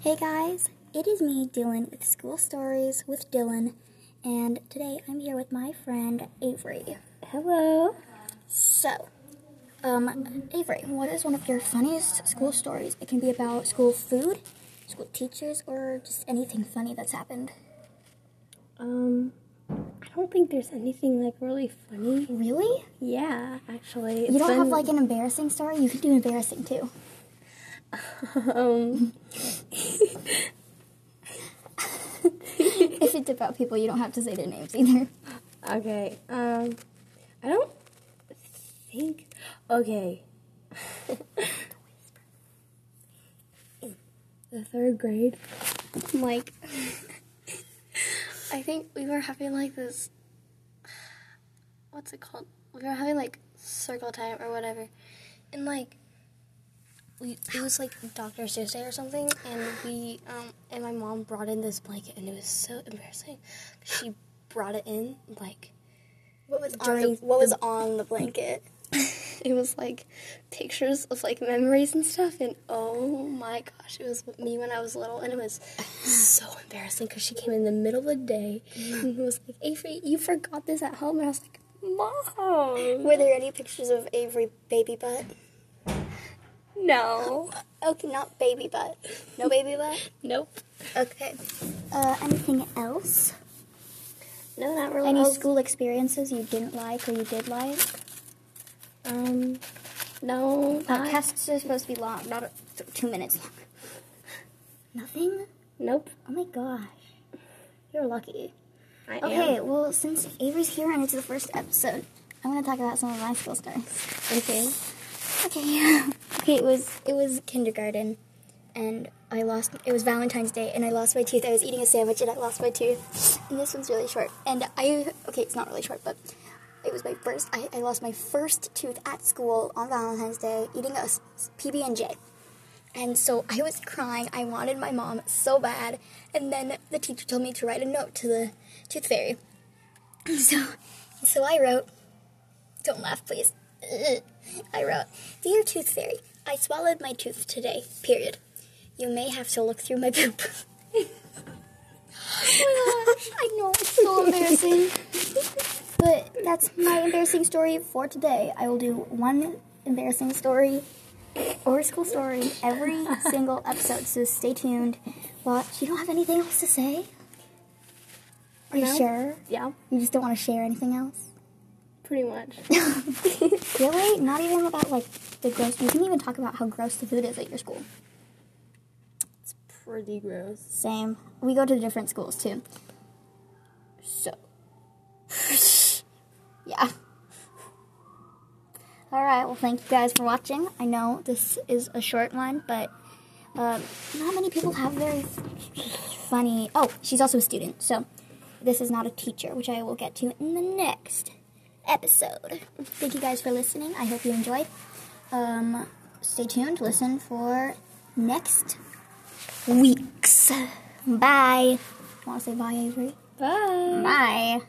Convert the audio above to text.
Hey guys, it is me, Dylan, with School Stories with Dylan, and today I'm here with my friend Avery. Hello. So, um, Avery, what is one of your funniest school stories? It can be about school food, school teachers, or just anything funny that's happened. Um, I don't think there's anything like really funny. Really? Yeah, actually. You don't have like an embarrassing story? You can do embarrassing too. um. If it's about people, you don't have to say their names either. Okay. Um, I don't think. Okay. the third grade, like, I think we were having like this. What's it called? We were having like circle time or whatever, and like. We, it was like Dr. Tuesday or something, and we um and my mom brought in this blanket, and it was so embarrassing. She brought it in like What was during what was on the blanket? it was like pictures of like memories and stuff and oh my gosh it was me when i was little and it was so embarrassing because she came in the middle of the day and was like avery you forgot this at home and i was like mom Were there any pictures of Avery baby butt? No Okay, not baby butt. No baby butt? nope Okay. Uh, anything else? no not really Any was- school experiences you didn't like or you did like? um no Podcasts are supposed to be long, not two minutes long. Nothing? nope Oh my gosh. You're lucky. I Okay, am. well, since Avery's here and it's the first episode, I'm gonna talk about some of my school stories. okay Okay. it was it was kindergarten and I lost it was Valentine's Day and I lost my tooth. I was eating a sandwich and I lost my tooth. And this one's really short. And I okay, it's not really short, but it was my first I, I lost my first tooth at school on Valentine's Day eating a PB and J. And so I was crying. I wanted my mom so bad. And then the teacher told me to write a note to the tooth fairy. So so I wrote don't laugh, please. I wrote, Dear Tooth Fairy, I swallowed my tooth today, period. You may have to look through my poop. oh my gosh, I know, it's so embarrassing. but that's my embarrassing story for today. I will do one embarrassing story or school story every single episode, so stay tuned. Watch. You don't have anything else to say? Are you No. sure? yeah You just don't want to share anything else? Pretty much Really? Not even about like the gross. You can even talk about how gross the food is at your school. It's pretty gross Same. We go to different schools too. So, yeah. All right. Well, thank you guys for watching. I know this is a short one, but um, not many people have very funny. Oh, she's also a student, so this is not a teacher, which I will get to in the next episode. Thank you guys for listening. I hope you enjoyed. Um, stay tuned. Listen for next weeks. Bye. Want to say bye, Avery? bye Bye.